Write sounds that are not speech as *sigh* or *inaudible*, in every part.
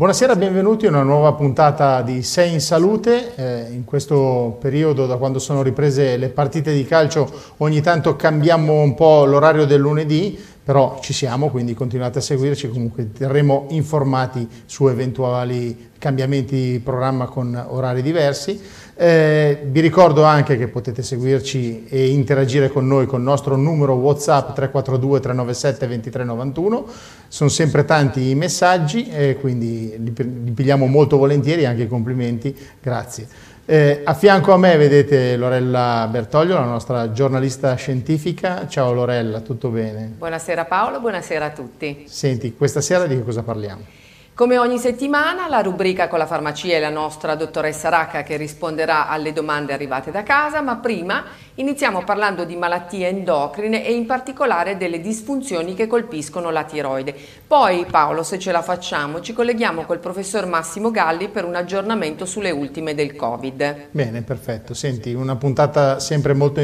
Buonasera, benvenuti a una nuova puntata di Sei in Salute. Eh, in questo periodo, da quando sono riprese le partite di calcio, ogni tanto cambiamo un po' l'orario del lunedì, però ci siamo, quindi continuate a seguirci, comunque terremo informati su eventuali cambiamenti di programma con orari diversi. Eh, vi ricordo anche che potete seguirci e interagire con noi con il nostro numero WhatsApp 342 397 2391. Sono sempre tanti i messaggi e quindi li, li pigliamo molto volentieri, anche i complimenti. Grazie. Eh, a fianco a me vedete Lorella Bertoglio, la nostra giornalista scientifica. Ciao Lorella, tutto bene? Buonasera Paolo, buonasera a tutti. Senti, questa sera di che cosa parliamo? Come ogni settimana la rubrica con la farmacia e la nostra dottoressa Racca che risponderà alle domande arrivate da casa, ma prima iniziamo parlando di malattie endocrine e in particolare delle disfunzioni che colpiscono la tiroide. Poi Paolo, se ce la facciamo, ci colleghiamo col professor Massimo Galli per un aggiornamento sulle ultime del Covid. Bene, perfetto. Senti, una puntata sempre molto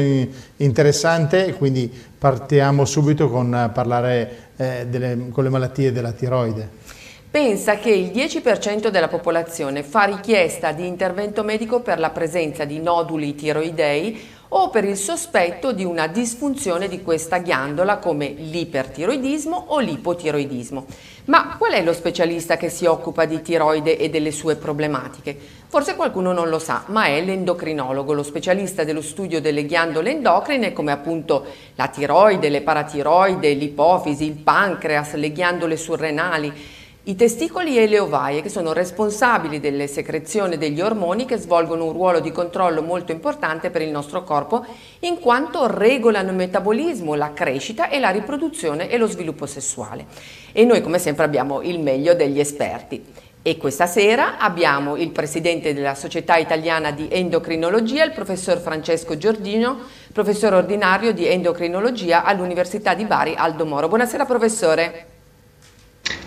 interessante, quindi partiamo subito con parlare eh, delle, con le malattie della tiroide. Pensa che il 10% della popolazione fa richiesta di intervento medico per la presenza di noduli tiroidei o per il sospetto di una disfunzione di questa ghiandola come l'ipertiroidismo o l'ipotiroidismo. Ma qual è lo specialista che si occupa di tiroide e delle sue problematiche? Forse qualcuno non lo sa, ma è l'endocrinologo, lo specialista dello studio delle ghiandole endocrine come appunto la tiroide, le paratiroide, l'ipofisi, il pancreas, le ghiandole surrenali i testicoli e le ovaie che sono responsabili delle secrezioni degli ormoni che svolgono un ruolo di controllo molto importante per il nostro corpo in quanto regolano il metabolismo, la crescita e la riproduzione e lo sviluppo sessuale. E noi come sempre abbiamo il meglio degli esperti. E questa sera abbiamo il presidente della Società Italiana di Endocrinologia, il professor Francesco Giordino, professore ordinario di endocrinologia all'Università di Bari Aldo Moro. Buonasera professore.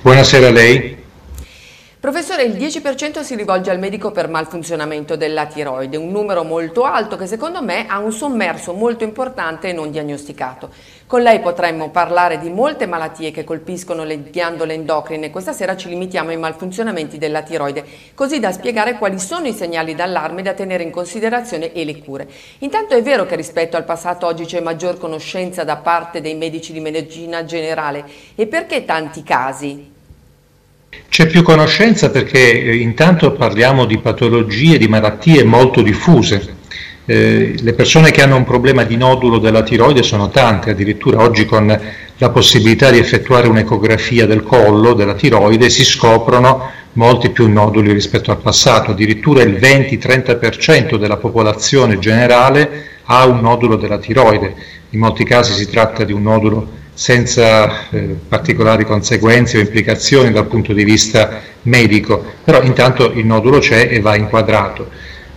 Buonasera a lei. Professore, il 10% si rivolge al medico per malfunzionamento della tiroide, un numero molto alto che secondo me ha un sommerso molto importante e non diagnosticato. Con lei potremmo parlare di molte malattie che colpiscono le ghiandole endocrine. Questa sera ci limitiamo ai malfunzionamenti della tiroide, così da spiegare quali sono i segnali d'allarme da tenere in considerazione e le cure. Intanto è vero che rispetto al passato oggi c'è maggior conoscenza da parte dei medici di medicina generale. E perché tanti casi? C'è più conoscenza perché eh, intanto parliamo di patologie, di malattie molto diffuse. Eh, le persone che hanno un problema di nodulo della tiroide sono tante, addirittura oggi con la possibilità di effettuare un'ecografia del collo della tiroide si scoprono molti più noduli rispetto al passato, addirittura il 20-30% della popolazione generale ha un nodulo della tiroide, in molti casi si tratta di un nodulo senza eh, particolari conseguenze o implicazioni dal punto di vista medico, però intanto il nodulo c'è e va inquadrato.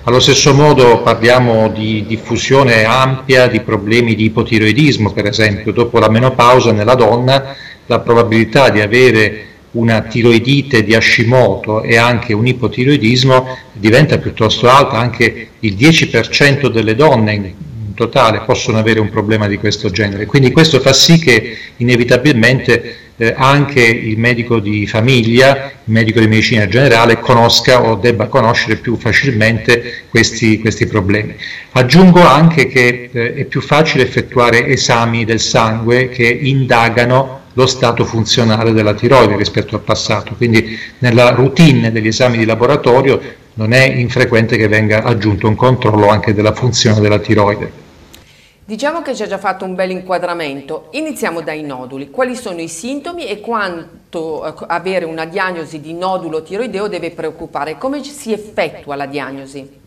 Allo stesso modo parliamo di diffusione ampia di problemi di ipotiroidismo, per esempio, dopo la menopausa nella donna la probabilità di avere una tiroidite di Hashimoto e anche un ipotiroidismo diventa piuttosto alta, anche il 10% delle donne totale possono avere un problema di questo genere. Quindi questo fa sì che inevitabilmente eh, anche il medico di famiglia, il medico di medicina generale conosca o debba conoscere più facilmente questi, questi problemi. Aggiungo anche che eh, è più facile effettuare esami del sangue che indagano lo stato funzionale della tiroide rispetto al passato, quindi nella routine degli esami di laboratorio non è infrequente che venga aggiunto un controllo anche della funzione della tiroide. Diciamo che ci ha già fatto un bel inquadramento. Iniziamo dai noduli. Quali sono i sintomi e quanto eh, avere una diagnosi di nodulo tiroideo deve preoccupare? Come si effettua la diagnosi?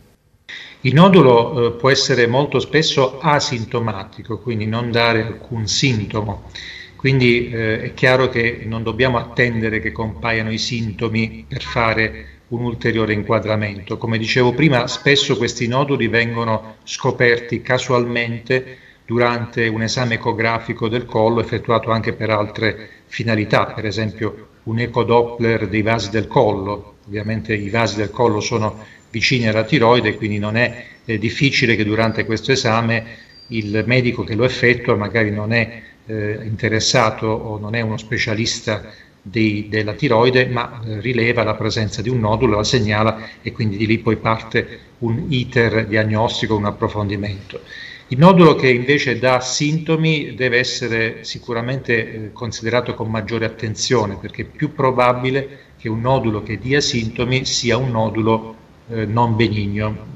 Il nodulo eh, può essere molto spesso asintomatico, quindi non dare alcun sintomo. Quindi eh, è chiaro che non dobbiamo attendere che compaiano i sintomi per fare un ulteriore inquadramento. Come dicevo prima, spesso questi noduli vengono scoperti casualmente durante un esame ecografico del collo effettuato anche per altre finalità, per esempio un ecodoppler dei vasi del collo. Ovviamente i vasi del collo sono vicini alla tiroide, quindi non è, è difficile che durante questo esame il medico che lo effettua magari non è eh, interessato o non è uno specialista dei, della tiroide, ma eh, rileva la presenza di un nodulo, la segnala e quindi di lì poi parte un iter diagnostico, un approfondimento. Il nodulo che invece dà sintomi deve essere sicuramente eh, considerato con maggiore attenzione perché è più probabile che un nodulo che dia sintomi sia un nodulo eh, non benigno,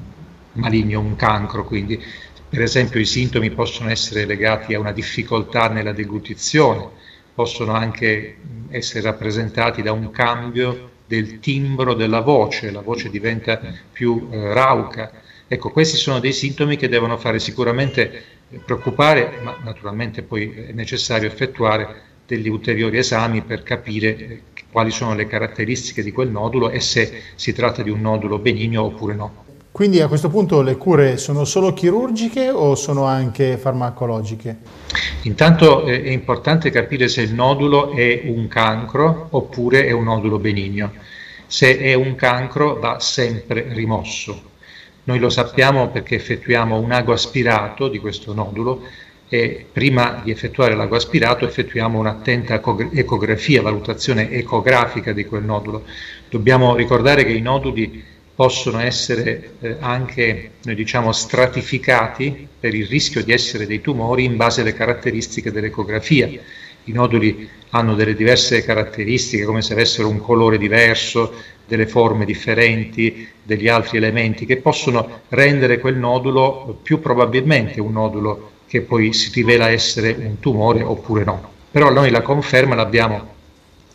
maligno, un cancro. Quindi, per esempio, i sintomi possono essere legati a una difficoltà nella deglutizione, possono anche essere rappresentati da un cambio del timbro della voce, la voce diventa più eh, rauca Ecco, questi sono dei sintomi che devono fare sicuramente preoccupare, ma naturalmente poi è necessario effettuare degli ulteriori esami per capire eh, quali sono le caratteristiche di quel nodulo e se si tratta di un nodulo benigno oppure no. Quindi a questo punto le cure sono solo chirurgiche o sono anche farmacologiche? Intanto eh, è importante capire se il nodulo è un cancro oppure è un nodulo benigno. Se è un cancro va sempre rimosso. Noi lo sappiamo perché effettuiamo un ago aspirato di questo nodulo e prima di effettuare l'ago aspirato effettuiamo un'attenta ecografia, valutazione ecografica di quel nodulo. Dobbiamo ricordare che i noduli possono essere eh, anche, noi diciamo, stratificati per il rischio di essere dei tumori in base alle caratteristiche dell'ecografia. I noduli hanno delle diverse caratteristiche, come se avessero un colore diverso, delle forme differenti, degli altri elementi che possono rendere quel nodulo più probabilmente un nodulo che poi si rivela essere un tumore oppure no. Però noi la conferma l'abbiamo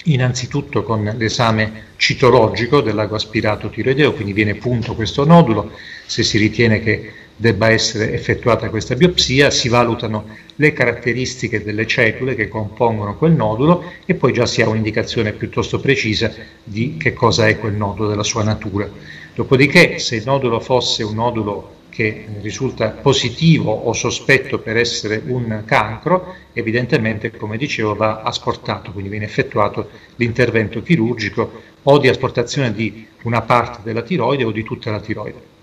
innanzitutto con l'esame citologico del lago aspirato tiroideo, quindi viene punto questo nodulo, se si ritiene che debba essere effettuata questa biopsia, si valutano le caratteristiche delle cellule che compongono quel nodulo e poi già si ha un'indicazione piuttosto precisa di che cosa è quel nodulo, della sua natura. Dopodiché, se il nodulo fosse un nodulo che risulta positivo o sospetto per essere un cancro, evidentemente, come dicevo, va asportato, quindi viene effettuato l'intervento chirurgico o di asportazione di una parte della tiroide o di tutta la tiroide.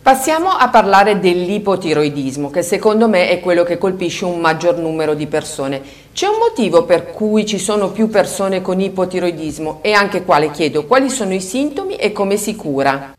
Passiamo a parlare dell'ipotiroidismo, che secondo me è quello che colpisce un maggior numero di persone. C'è un motivo per cui ci sono più persone con ipotiroidismo e anche quale chiedo quali sono i sintomi e come si cura?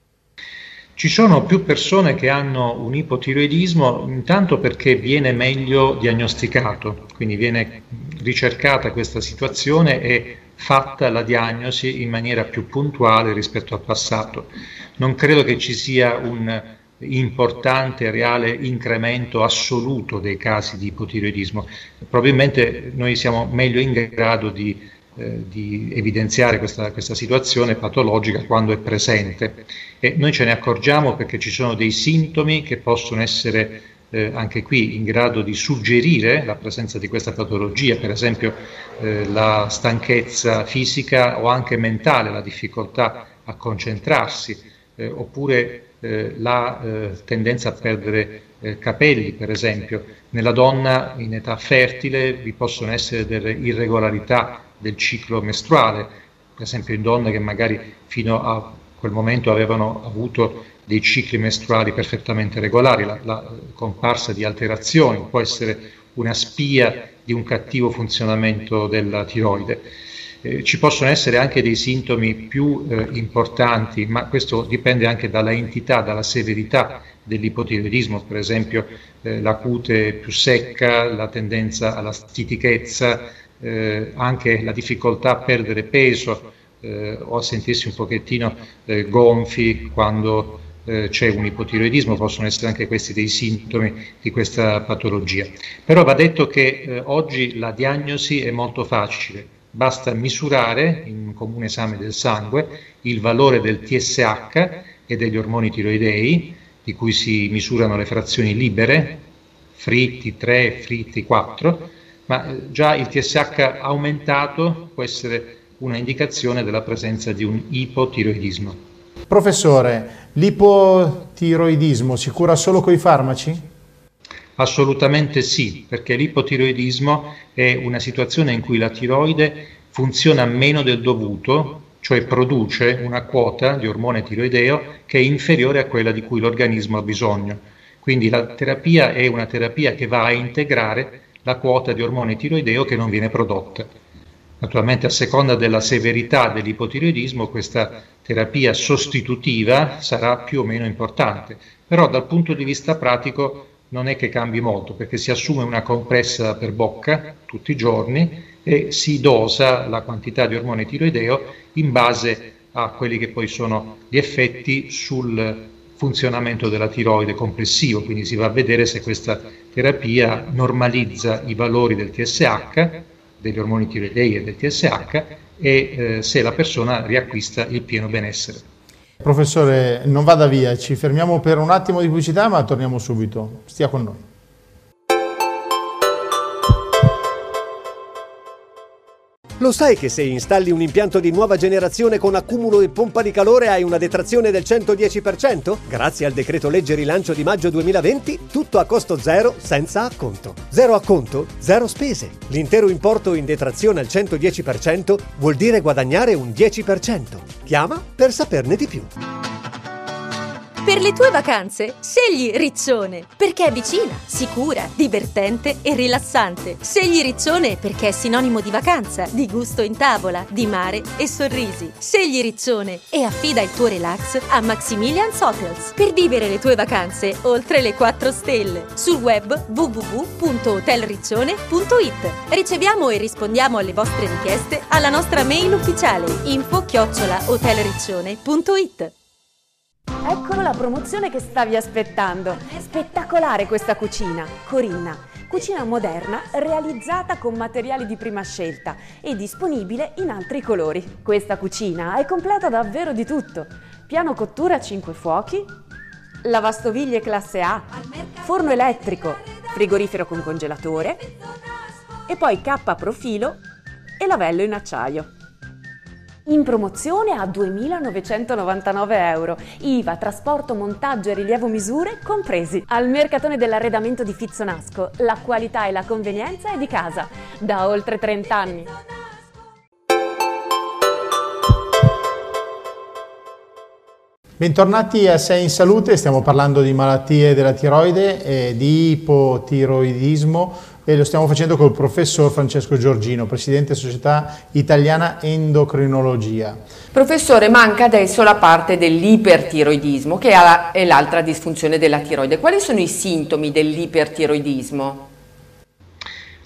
Ci sono più persone che hanno un ipotiroidismo intanto perché viene meglio diagnosticato, quindi viene ricercata questa situazione e fatta la diagnosi in maniera più puntuale rispetto al passato. Non credo che ci sia un importante reale incremento assoluto dei casi di ipotiroidismo. Probabilmente noi siamo meglio in grado di eh, di evidenziare questa, questa, situazione patologica quando è presente e noi ce ne accorgiamo perché ci sono dei sintomi che possono essere eh, anche qui in grado di suggerire la presenza di questa patologia, per esempio eh, la stanchezza fisica o anche mentale, la difficoltà a concentrarsi, eh, oppure eh, la eh, tendenza a perdere capelli, per esempio. Nella donna in età fertile vi possono essere delle irregolarità del ciclo mestruale, per esempio in donne che magari fino a quel momento avevano avuto dei cicli mestruali perfettamente regolari, la, la comparsa di alterazioni può essere una spia di un cattivo funzionamento della tiroide. Eh, ci possono essere anche dei sintomi più eh, importanti, ma questo dipende anche dalla entità, dalla severità dell'ipotiroidismo, per esempio eh, la cute più secca, la tendenza alla stitichezza, eh, anche la difficoltà a perdere peso eh, o a sentirsi un pochettino eh, gonfi quando eh, c'è un ipotiroidismo, possono essere anche questi dei sintomi di questa patologia. Però va detto che eh, oggi la diagnosi è molto facile, basta misurare in un comune esame del sangue il valore del TSH e degli ormoni tiroidei, di cui si misurano le frazioni libere, fritti 3, fritti 4, ma eh, già il TSH aumentato può essere una indicazione della presenza di un ipotiroidismo. Professore, l'ipotiroidismo si cura solo con i farmaci? Assolutamente sì, perché l'ipotiroidismo è una situazione in cui la tiroide funziona meno del dovuto, cioè produce una quota di ormone tiroideo che è inferiore a quella di cui l'organismo ha bisogno. Quindi la terapia è una terapia che va a integrare la quota di ormone tiroideo che non viene prodotta. Naturalmente a seconda della severità dell'ipotiroidismo questa terapia sostitutiva sarà più o meno importante, però dal punto di vista pratico non è che cambi molto perché si assume una compressa per bocca tutti i giorni e si dosa la quantità di ormone tiroideo in base a quelli che poi sono gli effetti sul funzionamento della tiroide complessivo, quindi si va a vedere se questa terapia normalizza i valori del TSH, degli ormoni tiroidei e del TSH e eh, se la persona riacquista il pieno benessere. Professore, non vada via, ci fermiamo per un attimo di pubblicità ma torniamo subito, stia con noi. Lo sai che se installi un impianto di nuova generazione con accumulo e pompa di calore hai una detrazione del 110%? Grazie al decreto legge rilancio di maggio 2020, tutto a costo zero senza acconto. Zero acconto, zero spese. L'intero importo in detrazione al 110% vuol dire guadagnare un 10%. Chiama per saperne di più. Per le tue vacanze, scegli Riccione, perché è vicina, sicura, divertente e rilassante. Scegli Riccione perché è sinonimo di vacanza, di gusto in tavola, di mare e sorrisi. Scegli Riccione e affida il tuo relax a Maximilian's Hotels per vivere le tue vacanze oltre le 4 stelle. Sul web www.hotelriccione.it Riceviamo e rispondiamo alle vostre richieste alla nostra mail ufficiale info-hotelriccione.it Eccolo la promozione che stavi aspettando. Spettacolare questa cucina. Corinna, cucina moderna realizzata con materiali di prima scelta e disponibile in altri colori. Questa cucina è completa davvero di tutto. Piano cottura a 5 fuochi, lavastoviglie classe A, forno elettrico, frigorifero con congelatore e poi K profilo e lavello in acciaio. In promozione a 2.999 euro. IVA, trasporto, montaggio e rilievo misure compresi. Al mercatone dell'arredamento di Fizzonasco, la qualità e la convenienza è di casa. Da oltre 30 anni. Bentornati a Sei in Salute, stiamo parlando di malattie della tiroide e di ipotiroidismo e lo stiamo facendo col professor Francesco Giorgino, presidente Società Italiana Endocrinologia. Professore, manca adesso la parte dell'ipertiroidismo, che è l'altra disfunzione della tiroide. Quali sono i sintomi dell'ipertiroidismo?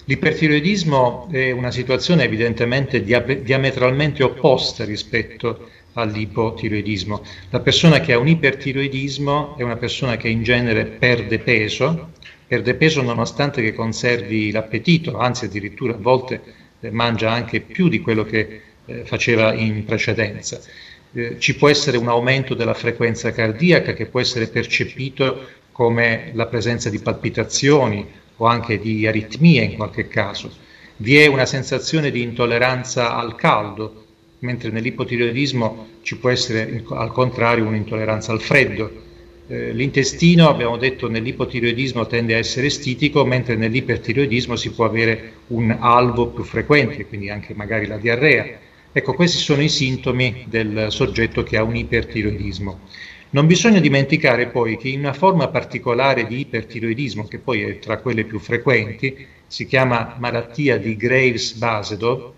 L'ipertiroidismo è una situazione evidentemente diametralmente opposta rispetto all'ipotiroidismo. La persona che ha un ipertiroidismo è una persona che in genere perde peso, perde peso nonostante che conservi l'appetito, anzi addirittura a volte eh, mangia anche più di quello che eh, faceva in precedenza. Eh, ci può essere un aumento della frequenza cardiaca che può essere percepito come la presenza di palpitazioni o anche di aritmie in qualche caso. Vi è una sensazione di intolleranza al caldo, mentre nell'ipotiroidismo ci può essere al contrario un'intolleranza al freddo eh, l'intestino, abbiamo detto, nell'ipotiroidismo tende a essere stitico, mentre nell'ipertiroidismo si può avere un alvo più frequente, quindi anche magari la diarrea. Ecco, questi sono i sintomi del soggetto che ha un ipertiroidismo. Non bisogna dimenticare poi che in una forma particolare di ipertiroidismo, che poi è tra quelle più frequenti, si chiama malattia di Graves-Basedov,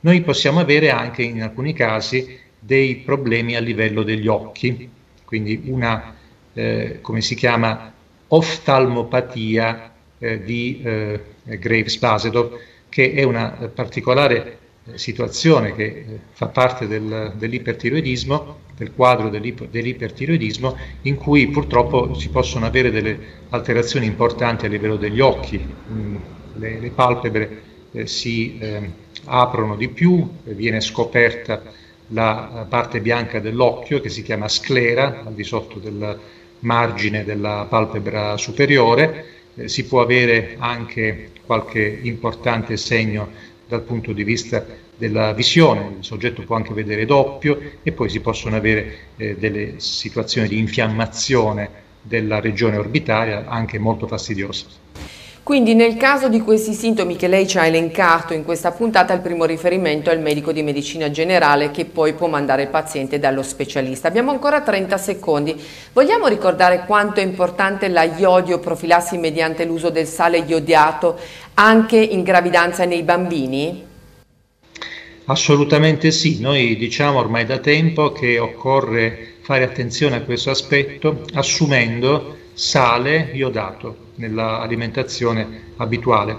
noi possiamo avere anche in alcuni casi dei problemi a livello degli occhi, quindi una eh, come si chiama, oftalmopatia eh, di eh, Graves-Basedov, che è una particolare eh, situazione che eh, fa parte del, dell'ipertiroidismo, del quadro dell'ipertiroidismo, in cui purtroppo si possono avere delle alterazioni importanti a livello degli occhi, mm, le, le, palpebre eh, si eh, aprono di più, viene scoperta la parte bianca dell'occhio che si chiama sclera al di sotto del, margine della palpebra superiore, eh, si può avere anche qualche importante segno dal punto di vista della visione, il soggetto può anche vedere doppio e poi si possono avere eh, delle situazioni di infiammazione della regione orbitaria anche molto fastidiose. Quindi nel caso di questi sintomi che lei ci ha elencato in questa puntata, il primo riferimento è il medico di medicina generale che poi può mandare il paziente dallo specialista. Abbiamo ancora 30 secondi. Vogliamo ricordare quanto è importante la iodio profilassi mediante l'uso del sale iodiato anche in gravidanza nei bambini? Assolutamente sì, noi diciamo ormai da tempo che occorre fare attenzione a questo aspetto assumendo sale iodato nell'alimentazione abituale.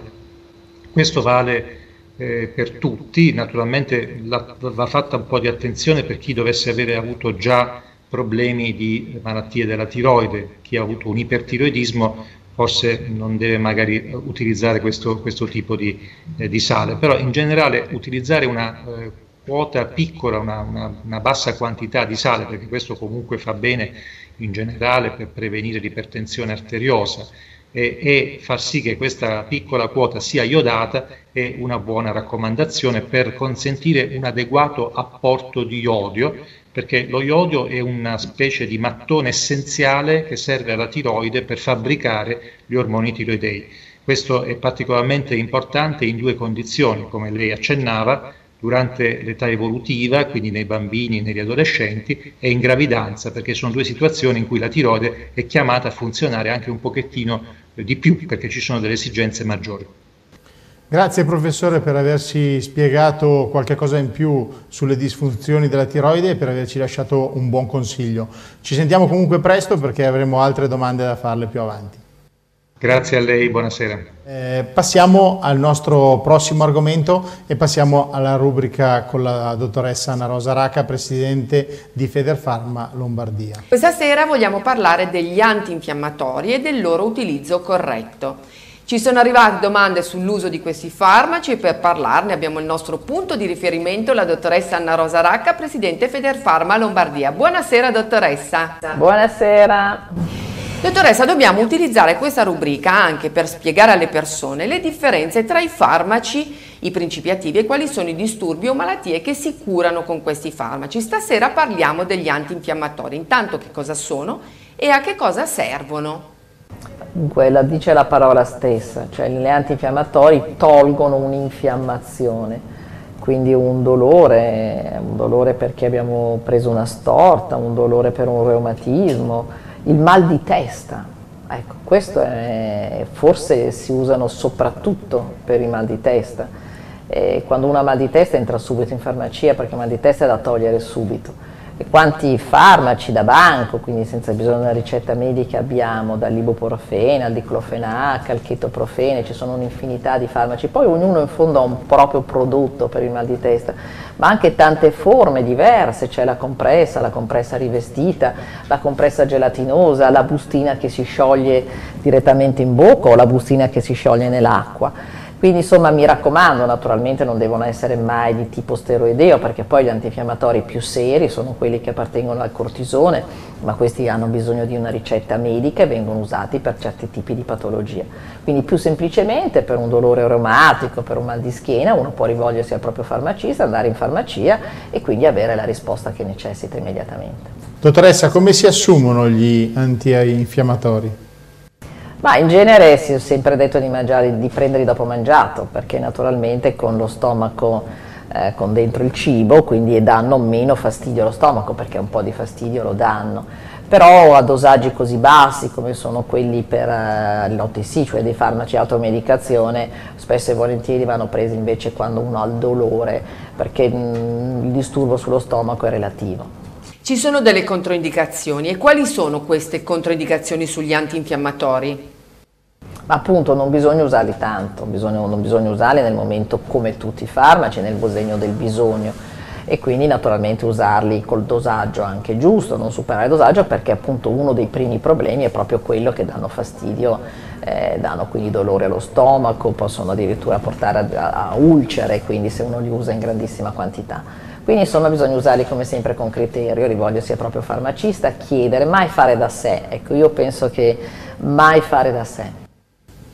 Questo vale eh, per tutti, naturalmente la, va fatta un po' di attenzione per chi dovesse avere avuto già problemi di malattie della tiroide, chi ha avuto un ipertiroidismo forse non deve magari utilizzare questo, questo tipo di, eh, di, sale, però in generale utilizzare una eh, quota piccola, una, una, una, bassa quantità di sale, perché questo comunque fa bene in generale per prevenire l'ipertensione arteriosa e, e far sì che questa piccola quota sia iodata è una buona raccomandazione per consentire un adeguato apporto di iodio perché lo iodio è una specie di mattone essenziale che serve alla tiroide per fabbricare gli ormoni tiroidei. Questo è particolarmente importante in due condizioni, come lei accennava, durante l'età evolutiva, quindi nei bambini e negli adolescenti, e in gravidanza, perché sono due situazioni in cui la tiroide è chiamata a funzionare anche un pochettino di più, perché ci sono delle esigenze maggiori. Grazie professore per averci spiegato qualche cosa in più sulle disfunzioni della tiroide e per averci lasciato un buon consiglio. Ci sentiamo comunque presto perché avremo altre domande da farle più avanti. Grazie a lei, buonasera. Eh, passiamo al nostro prossimo argomento e passiamo alla rubrica con la dottoressa Anna Rosa Raca, presidente di Federfarma Lombardia. Questa sera vogliamo parlare degli antinfiammatori e del loro utilizzo corretto. Ci sono arrivate domande sull'uso di questi farmaci e per parlarne abbiamo il nostro punto di riferimento, la dottoressa Anna Rosa Racca, presidente Federfarma Lombardia. Buonasera dottoressa. Buonasera. Dottoressa, dobbiamo utilizzare questa rubrica anche per spiegare alle persone le differenze tra i farmaci, i principi attivi e quali sono i disturbi o malattie che si curano con questi farmaci. Stasera parliamo degli antinfiammatori. Intanto che cosa sono e a che cosa servono? quella dice la parola stessa, cioè gli antinfiammatori tolgono un'infiammazione, quindi un dolore, un dolore perché abbiamo preso una storta, un dolore per un reumatismo, il mal di testa. Ecco, questo è, forse si usano soprattutto per il mal di testa. E quando uno ha mal di testa entra subito in farmacia perché mal di testa è da togliere subito quanti farmaci da banco, quindi senza bisogno di una ricetta medica abbiamo, dall'ibuprofene al diclofenac al chetoprofene, ci sono un'infinità di farmaci, poi ognuno in fondo ha un proprio prodotto per il mal di testa, ma anche tante forme diverse, c'è la compressa, la compressa rivestita, la compressa gelatinosa, la bustina che si scioglie direttamente in bocca o la bustina che si scioglie nell'acqua. Quindi insomma mi raccomando, naturalmente non devono essere mai di tipo steroideo perché poi gli antinfiammatori più seri sono quelli che appartengono al cortisone, ma questi hanno bisogno di una ricetta medica e vengono usati per certi tipi di patologia. Quindi più semplicemente per un dolore reumatico, per un mal di schiena, uno può rivolgersi al proprio farmacista, andare in farmacia e quindi avere la risposta che necessita immediatamente. Dottoressa, come si assumono gli antinfiammatori? Ma in genere si è sempre detto di, mangiare, di prenderli dopo mangiato, perché naturalmente con lo stomaco eh, con dentro il cibo, quindi danno meno fastidio allo stomaco, perché un po' di fastidio lo danno. Però a dosaggi così bassi, come sono quelli per eh, l'OTC, cioè dei farmaci automedicazione, spesso e volentieri vanno presi invece quando uno ha il dolore, perché mh, mm, il disturbo sullo stomaco è relativo. Ci sono delle controindicazioni e quali sono queste controindicazioni sugli antinfiammatori? appunto non bisogna usarli tanto, bisogna, non bisogna usarli nel momento come tutti i farmaci, nel segno del bisogno e quindi naturalmente usarli col dosaggio anche giusto, non superare il dosaggio perché appunto uno dei primi problemi è proprio quello che danno fastidio, eh, danno quindi dolore allo stomaco, possono addirittura portare a, a ulcere, quindi se uno li usa in grandissima quantità. Quindi insomma bisogna usarli come sempre con criterio, rivolgersi al proprio farmacista, chiedere, mai fare da sé. Ecco, io penso che mai fare da sé.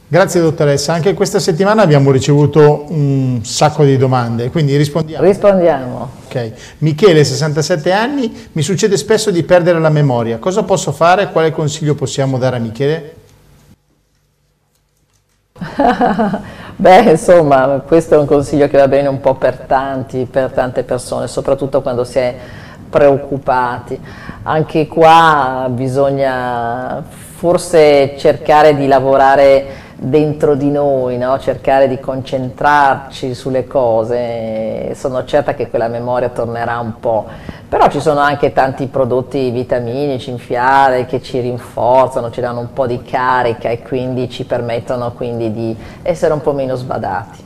Grazie dottoressa, anche questa settimana abbiamo ricevuto un sacco di domande, quindi rispondiamo. Rispondiamo. Ok, Michele, 67 anni, mi succede spesso di perdere la memoria, cosa posso fare? Quale consiglio possiamo dare a Michele? *laughs* Beh, insomma, questo è un consiglio che va bene un po' per tanti, per tante persone, soprattutto quando si è preoccupati. Anche qua bisogna forse cercare di lavorare dentro di noi, no? cercare di concentrarci sulle cose, sono certa che quella memoria tornerà un po', però ci sono anche tanti prodotti vitaminici in fiale che ci rinforzano, ci danno un po' di carica e quindi ci permettono quindi di essere un po' meno sbadati.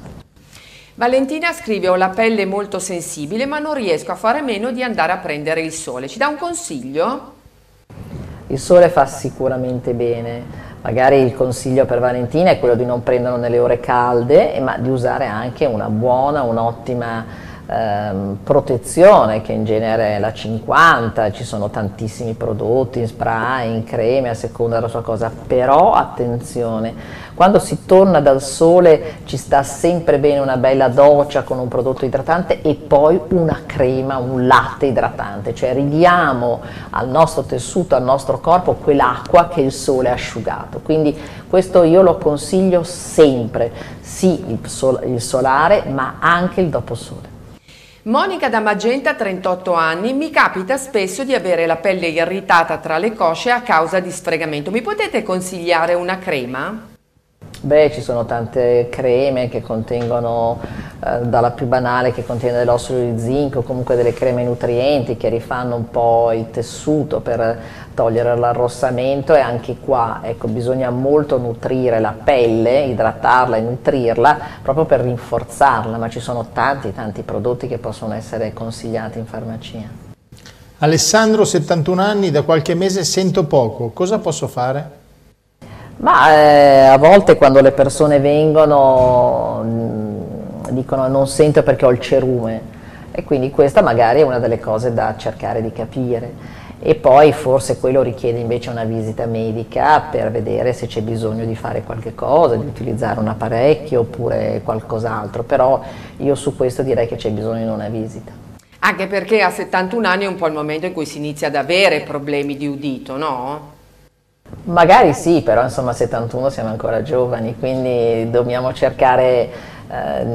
Valentina scrive ho la pelle molto sensibile ma non riesco a fare meno di andare a prendere il sole, ci dà un consiglio? Il sole fa sicuramente bene, Magari il consiglio per Valentina è quello di non prenderlo nelle ore calde, ma di usare anche una buona, un'ottima ehm, protezione che in genere è la 50, ci sono tantissimi prodotti in spray, in creme a seconda della sua cosa, però attenzione, quando si torna dal sole ci sta sempre bene una bella doccia con un prodotto idratante e poi una crema, un latte idratante, cioè ridiamo al nostro tessuto, al nostro corpo quell'acqua che il sole ha asciugato. Quindi questo io lo consiglio sempre, sì il, sol- il solare ma anche il doposole. Monica da Magenta, 38 anni, mi capita spesso di avere la pelle irritata tra le cosce a causa di sfregamento. Mi potete consigliare una crema? Beh, ci sono tante creme che contengono, eh, dalla più banale che contiene dell'ossido di zinco, comunque delle creme nutrienti che rifanno un po' il tessuto per togliere l'arrossamento e anche qua ecco, bisogna molto nutrire la pelle, idratarla e nutrirla proprio per rinforzarla, ma ci sono tanti tanti prodotti che possono essere consigliati in farmacia. Alessandro, 71 anni, da qualche mese sento poco, cosa posso fare? Ma eh, a volte quando le persone vengono mh, dicono non sento perché ho il cerume e quindi questa magari è una delle cose da cercare di capire e poi forse quello richiede invece una visita medica per vedere se c'è bisogno di fare qualche cosa, di utilizzare un apparecchio oppure qualcos'altro, però io su questo direi che c'è bisogno di una visita. Anche perché a 71 anni è un po' il momento in cui si inizia ad avere problemi di udito, no? Magari sì, però insomma 71 siamo ancora giovani, quindi dobbiamo cercare, eh,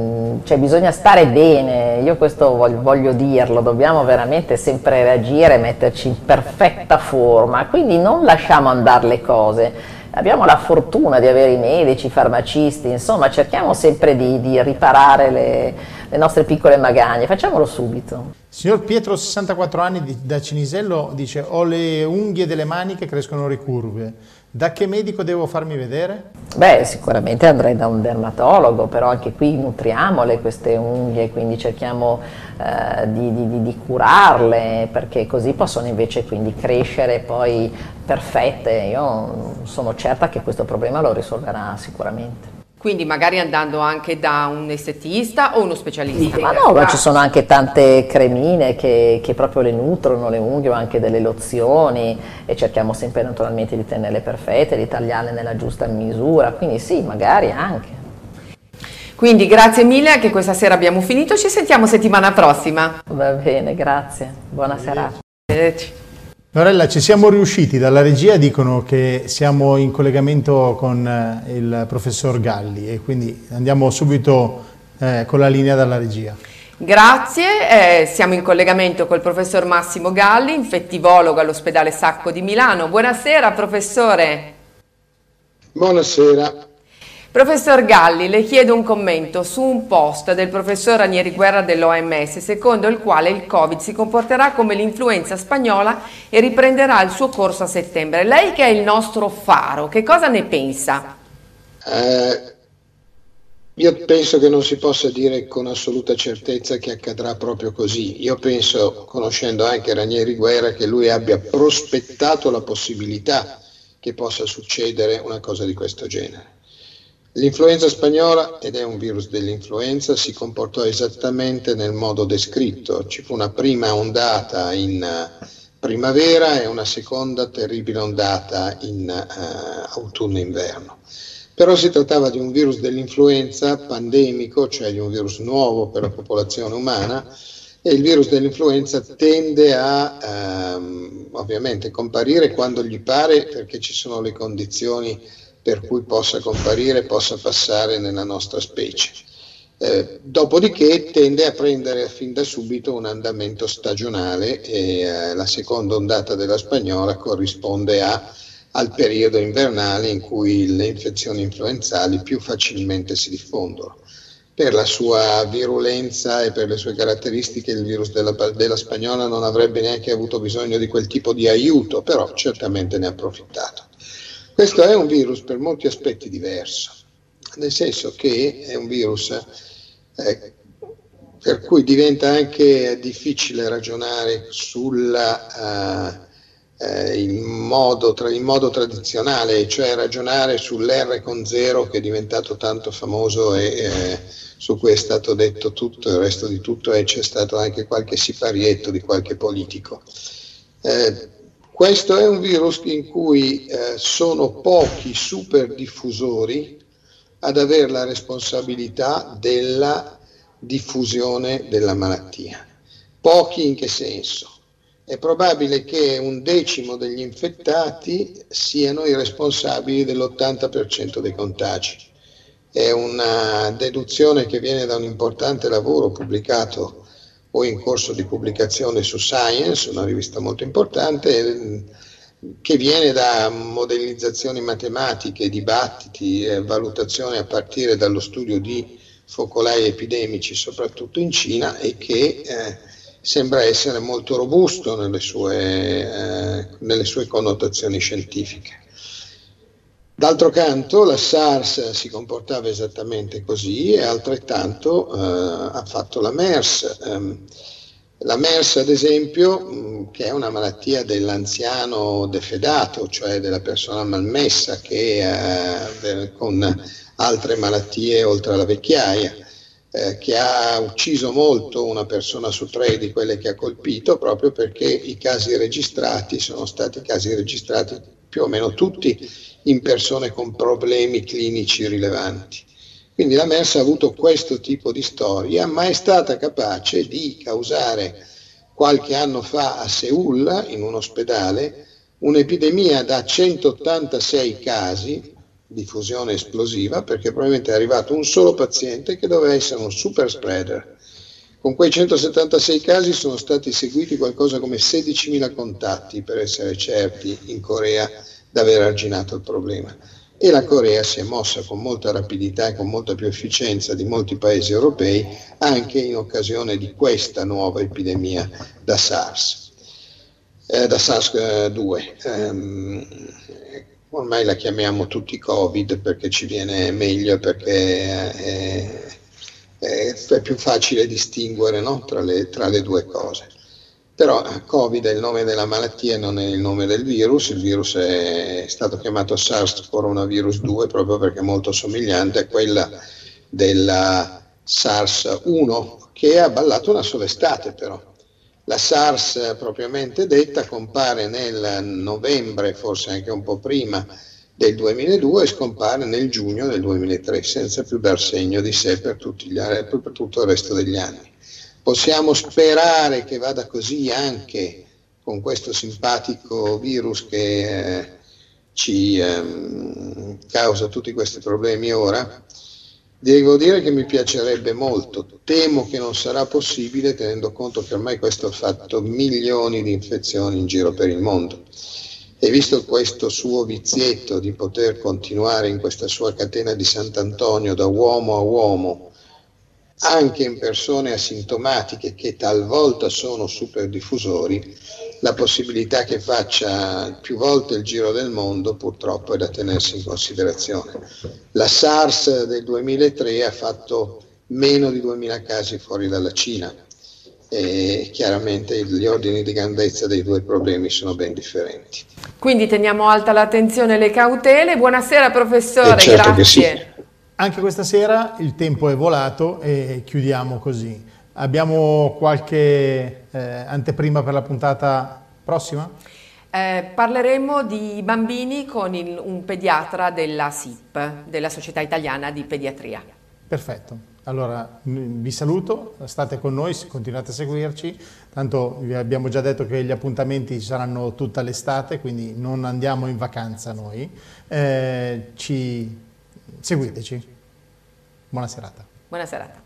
cioè bisogna stare bene, io questo voglio, voglio, dirlo, dobbiamo veramente sempre reagire, metterci in perfetta forma, quindi non lasciamo andare le cose. Abbiamo la fortuna di avere i medici, i farmacisti, insomma cerchiamo sempre di, di riparare le, le nostre piccole magagne, facciamolo subito. Signor Pietro, 64 anni da Cinisello, dice ho le unghie delle mani che crescono ricurve, da che medico devo farmi vedere? Beh, sicuramente andrei da un dermatologo, però anche qui nutriamole queste unghie, quindi cerchiamo eh, di, di, di, curarle, perché così possono invece quindi crescere poi perfette. Io sono certa che questo problema lo risolverà sicuramente. Quindi magari andando anche da un estetista o uno specialista? Ma no, ma ci sono anche tante cremine che, che, proprio le nutrono le unghie o anche delle lozioni e cerchiamo sempre naturalmente di tenerle perfette, di tagliarle nella giusta misura, quindi sì, magari anche. Quindi grazie mille anche questa sera abbiamo finito, ci sentiamo settimana prossima. Va bene, grazie, buona serata. Lorella, ci siamo riusciti, dalla regia dicono che siamo in collegamento con eh, il professor Galli e quindi andiamo subito eh, con la linea dalla regia. Grazie, eh, siamo in collegamento col professor Massimo Galli, infettivologo all'ospedale Sacco di Milano. Buonasera professore. Buonasera. Professor Galli, le chiedo un commento su un post del professor Ranieri Guerra dell'OMS, secondo il quale il Covid si comporterà come l'influenza spagnola e riprenderà il suo corso a settembre. Lei che è il nostro faro, che cosa ne pensa? Eh, io penso che non si possa dire con assoluta certezza che accadrà proprio così. Io penso, conoscendo anche Ranieri Guerra, che lui abbia prospettato la possibilità che possa succedere una cosa di questo genere. L'influenza spagnola, ed è un virus dell'influenza, si comportò esattamente nel modo descritto. Ci fu una prima ondata in eh, primavera e una seconda terribile ondata in uh, autunno-inverno. però si trattava di un virus dell'influenza pandemico, cioè di un virus nuovo per la popolazione umana, e il virus dell'influenza tende a ehm, ovviamente comparire quando gli pare perché ci sono le condizioni per cui possa comparire possa passare nella nostra specie. Eh, dopodiché tende a prendere fin da subito un andamento stagionale e eh, la seconda ondata della spagnola corrisponde a, al periodo invernale in cui le infezioni influenzali più facilmente si diffondono. Per la sua virulenza e per le sue caratteristiche il virus della, della spagnola non avrebbe neanche avuto bisogno di quel tipo di aiuto, però certamente ne ha approfittato. Questo è un virus per molti aspetti diverso, nel senso che è un virus eh, per cui diventa anche difficile ragionare uh, eh, in, modo tra, modo tradizionale, cioè ragionare sull'R con zero che è diventato tanto famoso e eh, su cui è stato detto tutto, il resto di tutto e c'è stato anche qualche siparietto di qualche politico. Eh, questo è un virus in cui eh, sono pochi super diffusori ad avere la responsabilità della diffusione della malattia. Pochi in che senso? È probabile che un decimo degli infettati siano i responsabili dell'80% dei contagi. È una deduzione che viene da un importante lavoro pubblicato o in corso di pubblicazione su Science, una rivista molto importante, che viene da modellizzazioni matematiche, dibattiti, valutazioni a partire dallo studio di focolai epidemici, soprattutto in Cina, e che eh, sembra essere molto robusto nelle sue, eh, nelle sue connotazioni scientifiche. D'altro canto la SARS si comportava esattamente così e altrettanto eh, ha fatto la MERS. Um, la MERS, ad esempio, mm, che è una malattia dell'anziano defedato, cioè della persona malmessa che eh, con altre malattie oltre alla vecchiaia, eh, che ha ucciso molto una persona su tre di quelle che ha colpito, proprio perché i casi registrati sono stati casi registrati più o meno tutti in persone con problemi clinici rilevanti. Quindi la MERS ha avuto questo tipo di storia, ma è stata capace di causare qualche anno fa a Seul, in un ospedale, un'epidemia da 186 casi di fusione esplosiva, perché probabilmente è arrivato un solo paziente che doveva essere un super spreader. Con quei 176 casi sono stati seguiti qualcosa come 16.000 contatti per essere certi in Corea di aver arginato il problema. E la Corea si è mossa con molta rapidità e con molta più efficienza di molti paesi europei anche in occasione di questa nuova epidemia da SARS, eh, da SARS-2. Um, ormai la chiamiamo tutti Covid perché ci viene meglio, perché è, è, più facile distinguere no? tra, le, tra le due cose. Però Covid è il nome della malattia, non è il nome del virus. Il virus è stato chiamato SARS coronavirus 2 proprio perché è molto somigliante a quella della SARS-1 che ha ballato una sola estate però. La SARS propriamente detta compare nel novembre, forse anche un po' prima del 2002 e scompare nel giugno del 2003 senza più dar segno di sé per, gli, per tutto il resto degli anni. Possiamo sperare che vada così anche con questo simpatico virus che eh, ci ehm, causa tutti questi problemi ora. Devo dire che mi piacerebbe molto, temo che non sarà possibile tenendo conto che ormai questo ha fatto milioni di infezioni in giro per il mondo. E visto questo suo vizietto di poter continuare in questa sua catena di Sant'Antonio da uomo a uomo, anche in persone asintomatiche che talvolta sono super diffusori, la possibilità che faccia più volte il giro del mondo purtroppo è da tenersi in considerazione. La SARS del 2003 ha fatto meno di 2000 casi fuori dalla Cina e chiaramente gli ordini di grandezza dei due problemi sono ben differenti. Quindi teniamo alta l'attenzione e le cautele. Buonasera professore, certo grazie. Anche questa sera il tempo è volato e chiudiamo così. Abbiamo qualche eh, anteprima per la puntata prossima? Eh, parleremo di bambini con il, un pediatra della SIP, della Società Italiana di Pediatria. Perfetto. Allora vi saluto, state con noi, continuate a seguirci, tanto vi abbiamo già detto che gli appuntamenti saranno tutta l'estate, quindi non andiamo in vacanza noi, eh, ci... seguiteci. Buona serata. Buona serata.